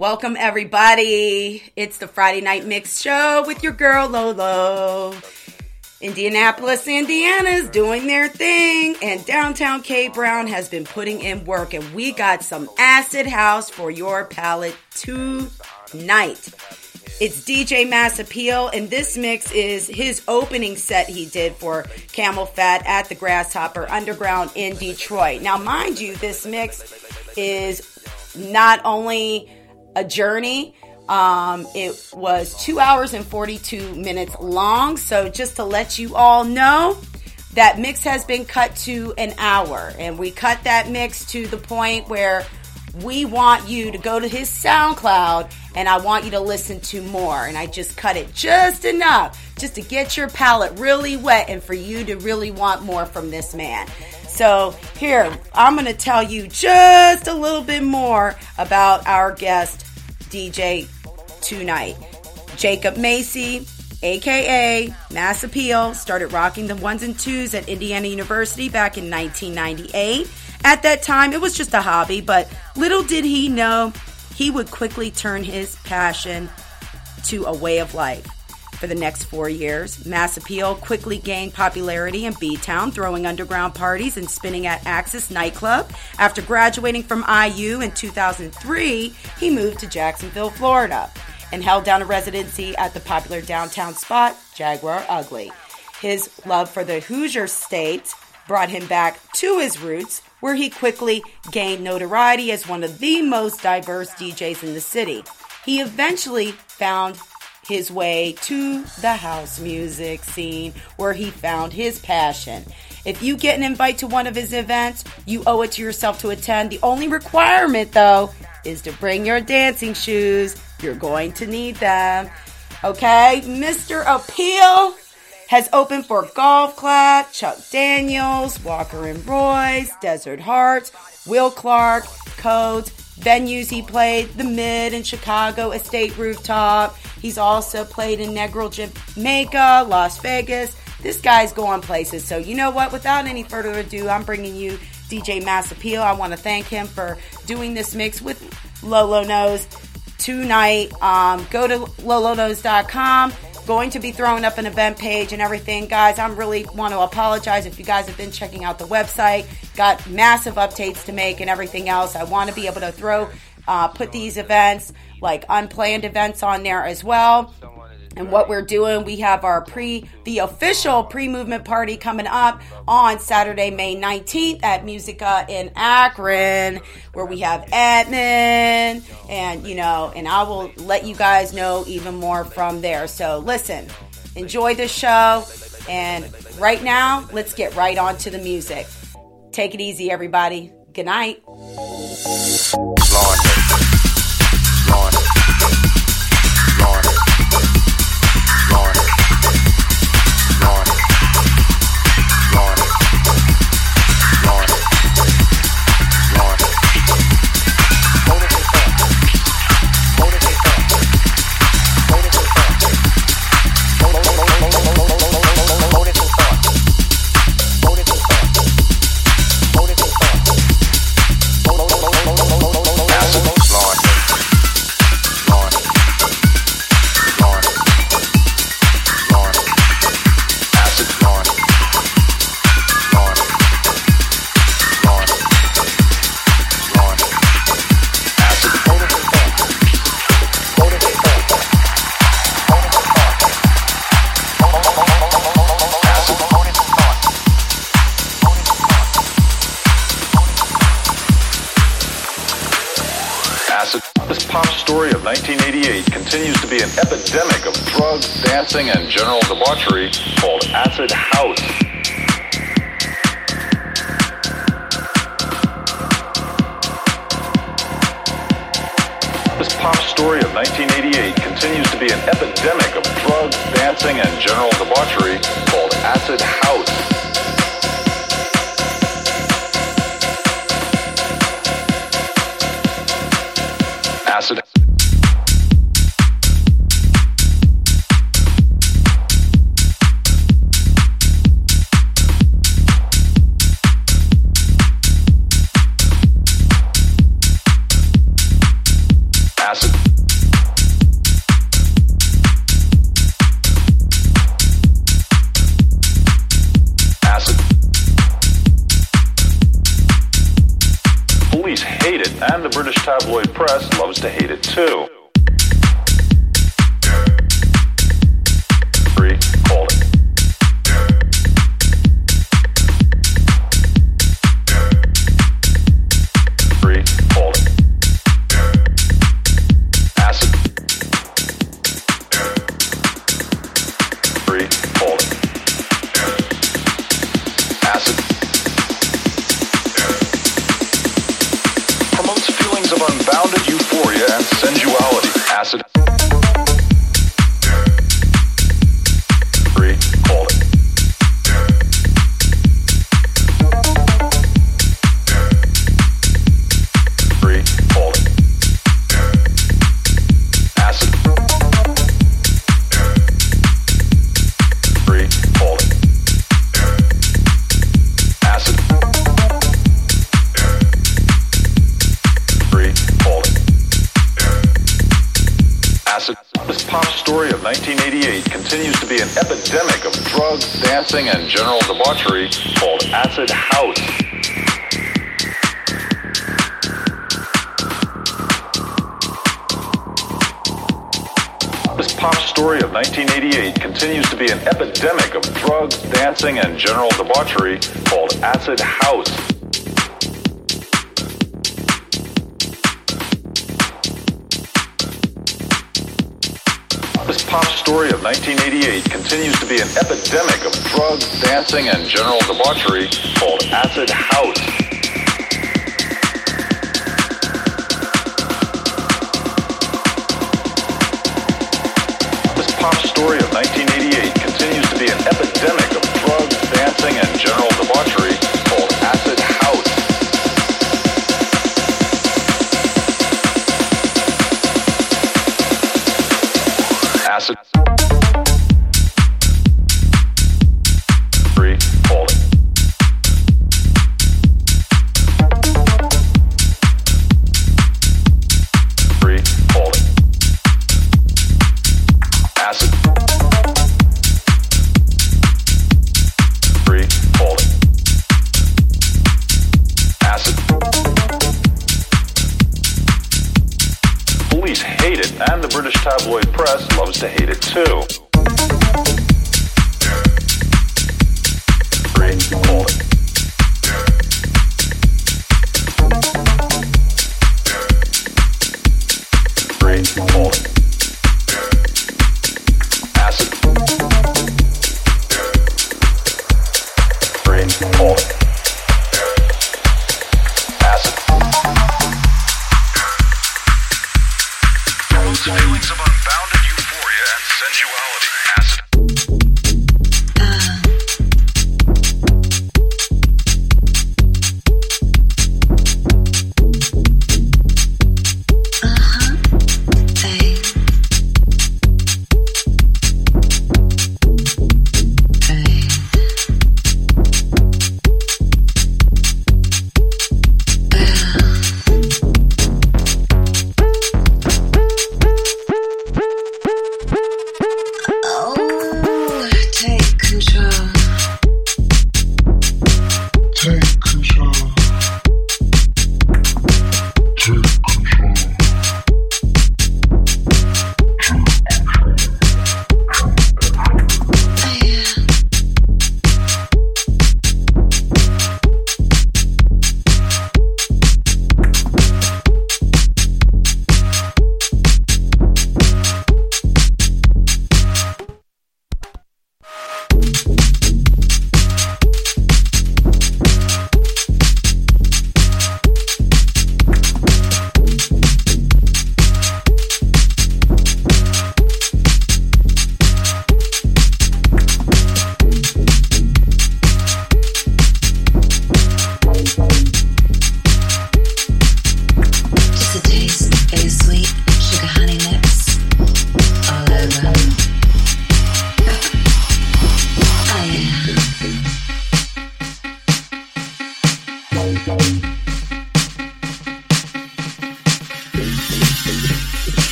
Welcome, everybody. It's the Friday Night Mix Show with your girl, Lolo. Indianapolis, Indiana is doing their thing, and downtown K Brown has been putting in work, and we got some acid house for your palate tonight. It's DJ Mass Appeal, and this mix is his opening set he did for CamelPhat at the Grasshopper Underground in Detroit. Now, mind you, this mix is not only a journey. Um, it was two hours and 42 minutes long. So, just to let you all know, that mix has been cut to an hour. And we cut that mix to the point where we want you to go to his SoundCloud and I want you to listen to more. And I just cut it just enough just to get your palate really wet and for you to really want more from this man. So, here, I'm going to tell you just a little bit more about our guest, DJ tonight. Jacob Macy, aka Mass Appeal, started rocking the ones and twos at Indiana University back in 1998. At that time, it was just a hobby, but little did he know he would quickly turn his passion to a way of life. For the next four years, Mass Appeal quickly gained popularity in B Town, throwing underground parties and spinning at Axis nightclub. After graduating from IU in 2003, he moved to Jacksonville, Florida, and held down a residency at the popular downtown spot, Jaguar Ugly. His love for the Hoosier state brought him back to his roots, where he quickly gained notoriety as one of the most diverse DJs in the city. He eventually found his way to the house music scene where he found his passion. If you get an invite to one of his events, you owe it to yourself to attend. The only requirement, though, is to bring your dancing shoes. You're going to need them. Okay, Mr. Appeal has opened for Golf Clap, Chuck Daniels, Walker and Royce, Desert Hearts, Will Clark, Codes, venues he played, the Mid in Chicago, Estate Rooftop. He's also played in Negril, Jamaica, Las Vegas. This guy's going places. So, you know what? Without any further ado, I'm bringing you DJ Mass Appeal. I want to thank him for doing this mix with Lolo Knows tonight. Um, go to loloknows.com going to be throwing up an event page and everything. Guys, I'm really want to apologize if you guys have been checking out the website, got massive updates to make and everything else. I want to be able to throw, uh, put these events, like unplanned events on there as well and what we're doing. We have our pre, the official pre movement party coming up on Saturday, May 19th at Musica in Akron, where we have admin and, you know, and I will let you guys know even more from there. So listen, enjoy the show. And right now, let's get right on to the music. Take it easy, everybody. Good night. dancing and general debauchery called Acid House. This pop story of 1988 continues to be an epidemic of drugs, dancing, and general debauchery called Acid House. acid press loves to hate it too. Dancing, and general debauchery called acid house. This pop story of 1988 continues to be an epidemic of drugs, dancing, and general debauchery called acid house. Pop story of 1988 continues to be an epidemic of drugs, dancing, and general debauchery called acid house. This pop story of 1988 continues to be an epidemic of drugs, dancing, and general debauchery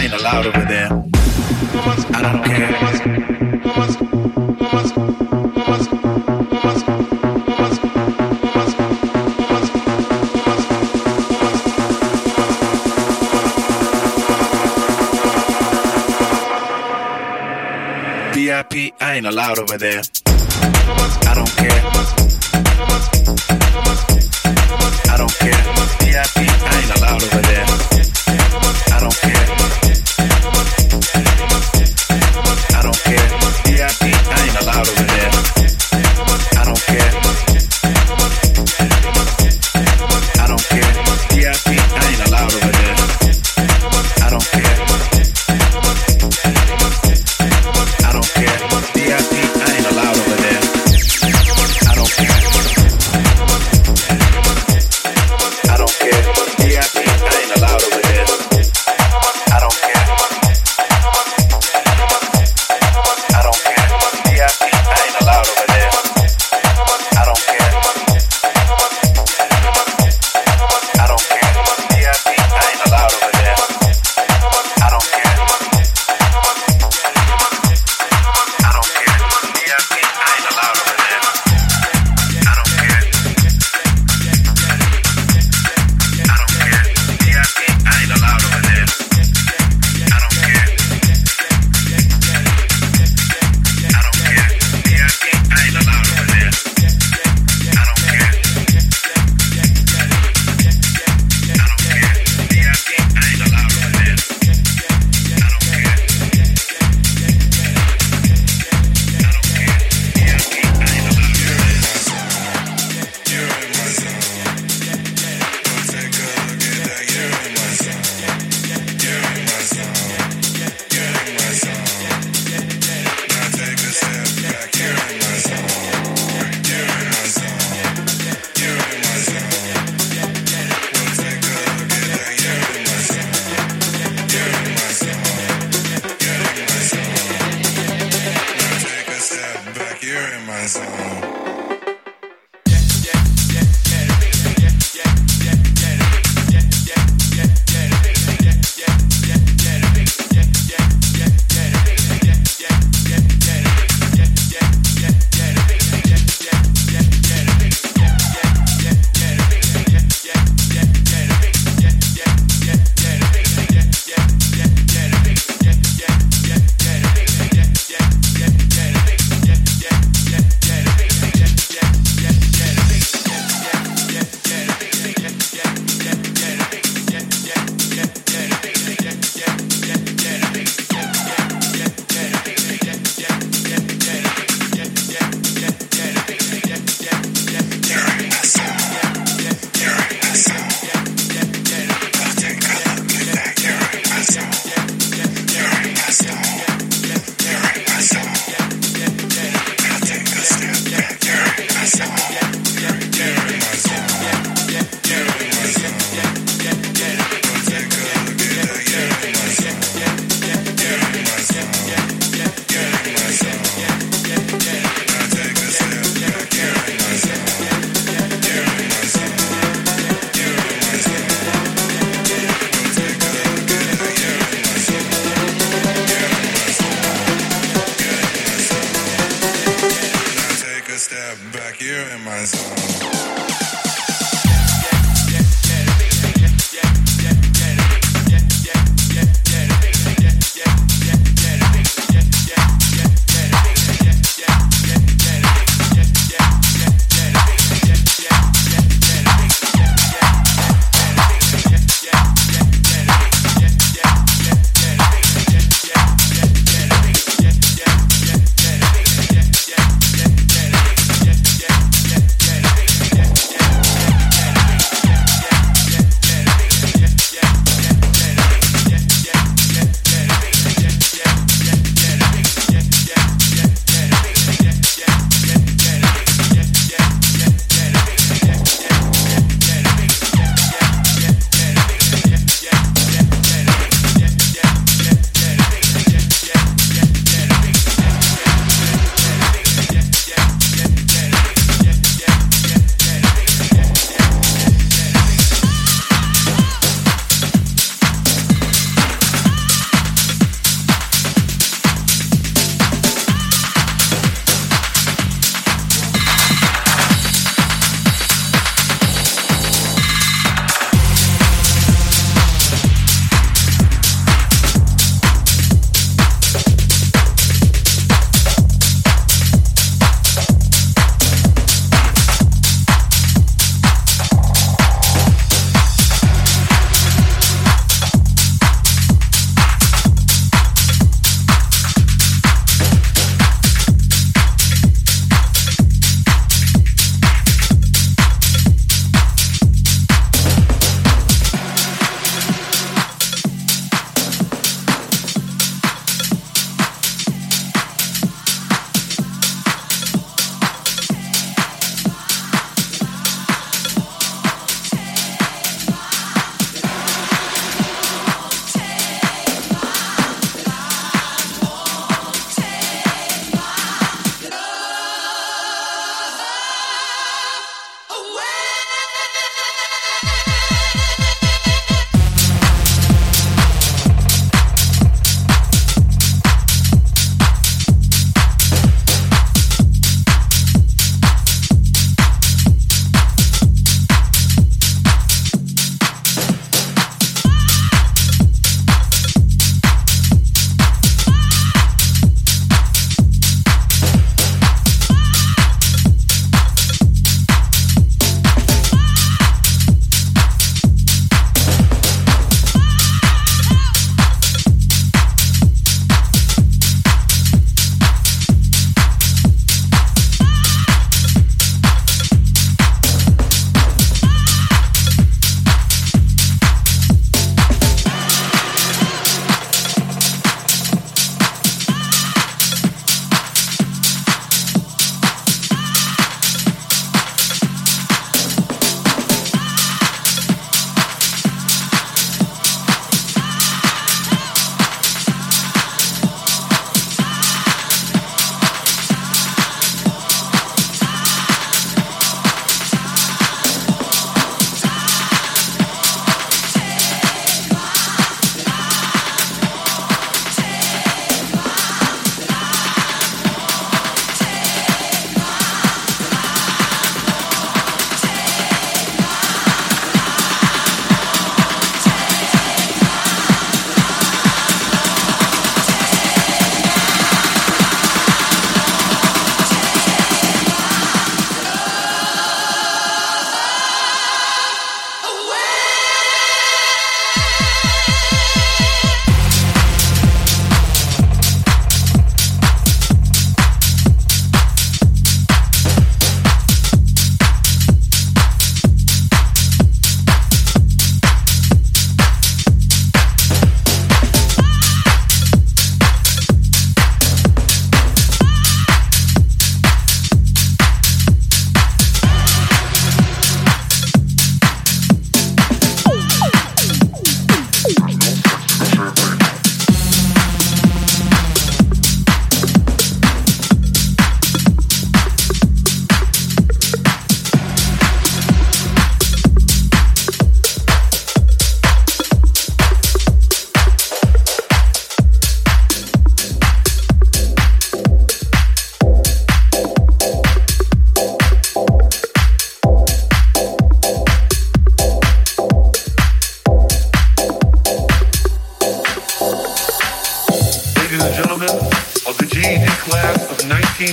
ain't allowed over there. I don't care. VIP, I ain't allowed over there. I don't care.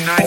1990.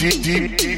D D. deep.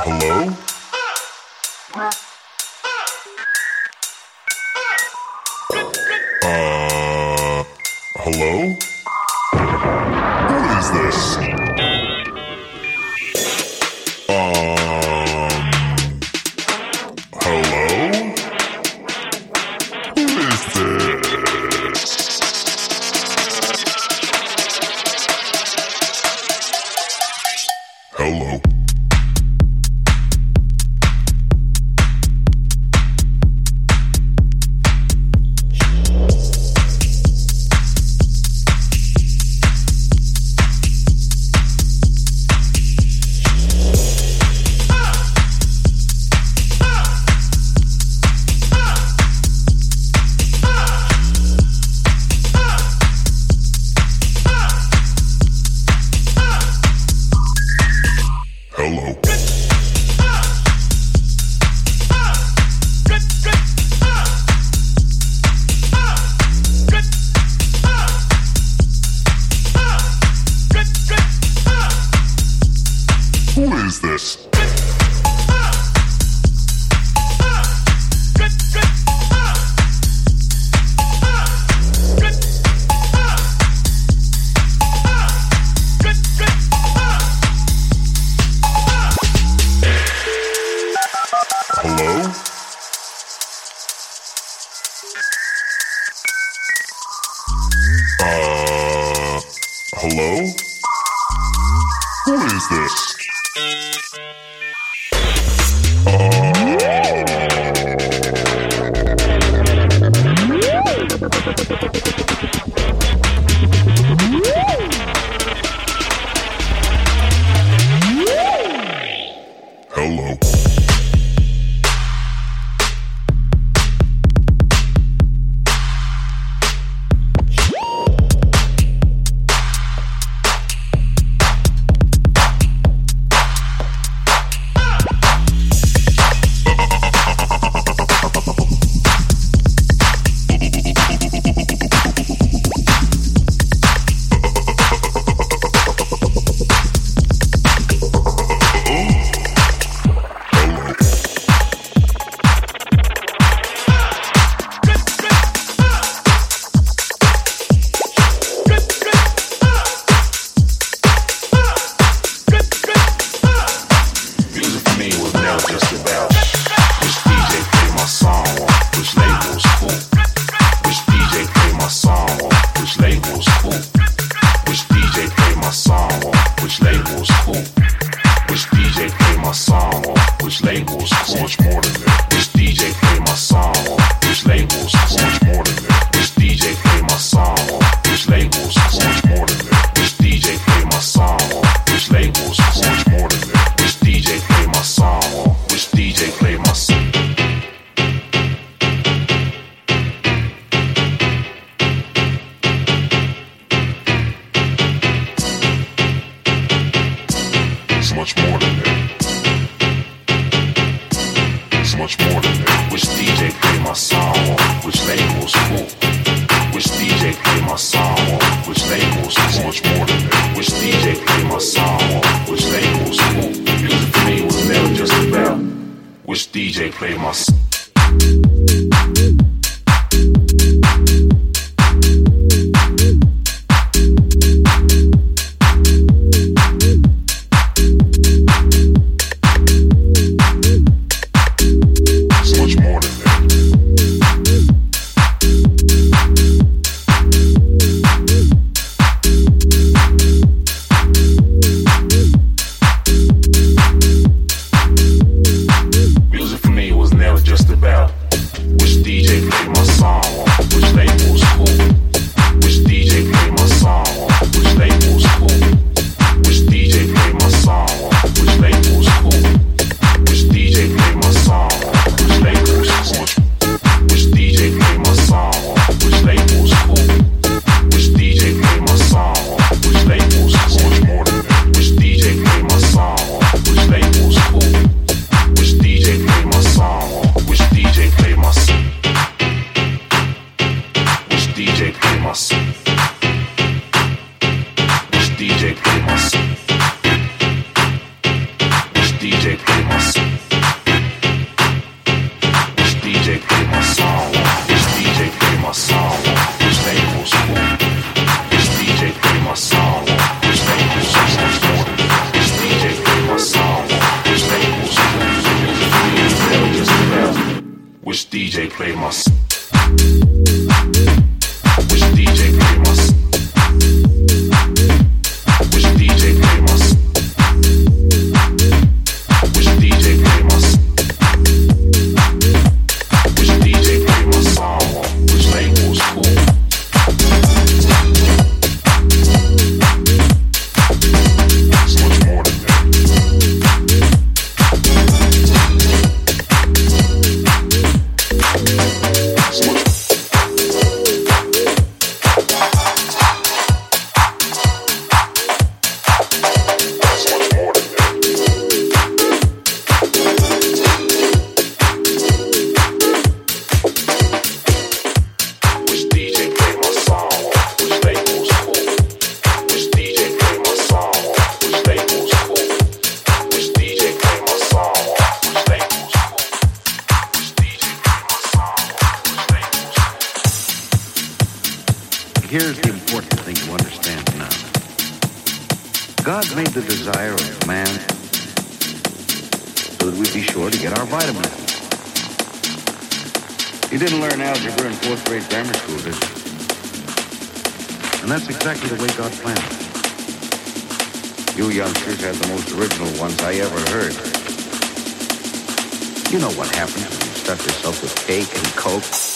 Hello? Uh, hello? And that's exactly the way God planned it. You youngsters had the most original ones I ever heard. You know what happens when you stuff yourself with cake and coke.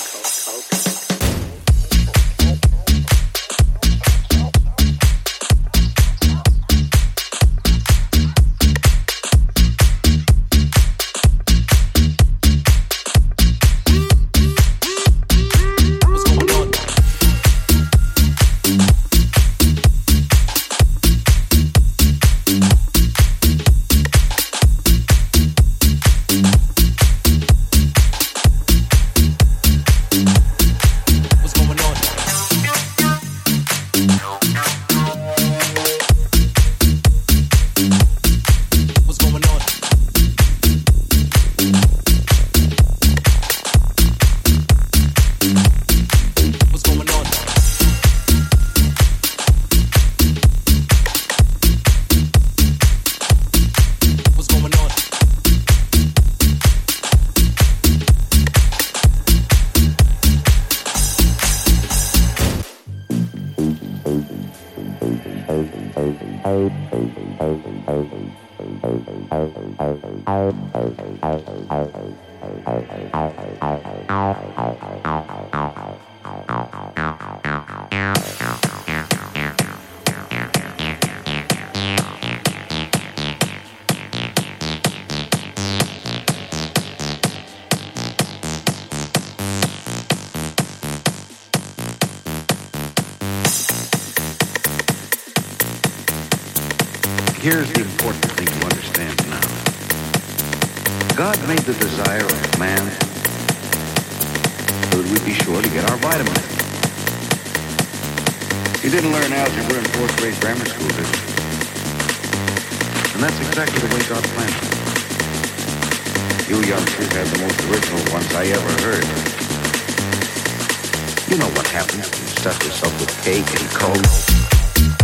What happens when you stuff yourself with cake and coke.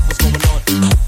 What's going on?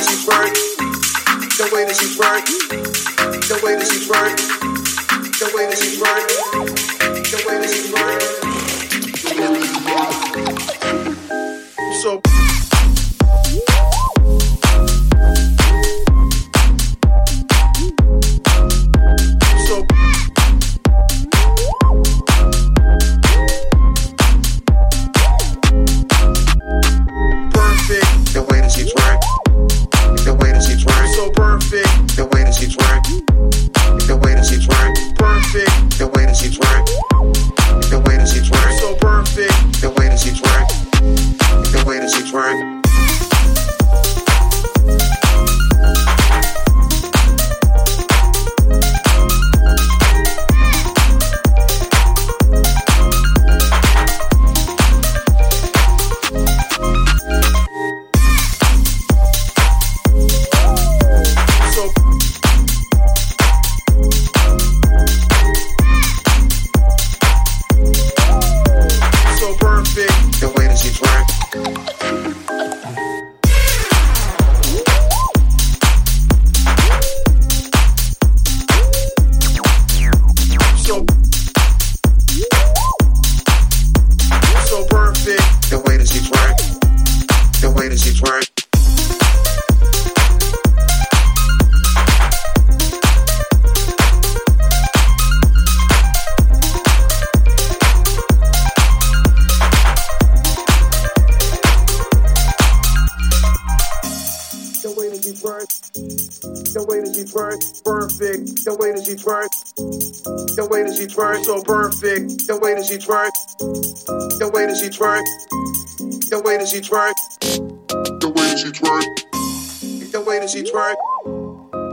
that she work, the way that she work, the way that she work, the way that she work, the way that she work. So. twerk, the way that she twerk, the way that she twerk,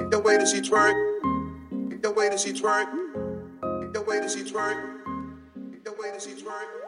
the way that she twerk, the way that she twerk, the way that she twerk, the way that she twerk.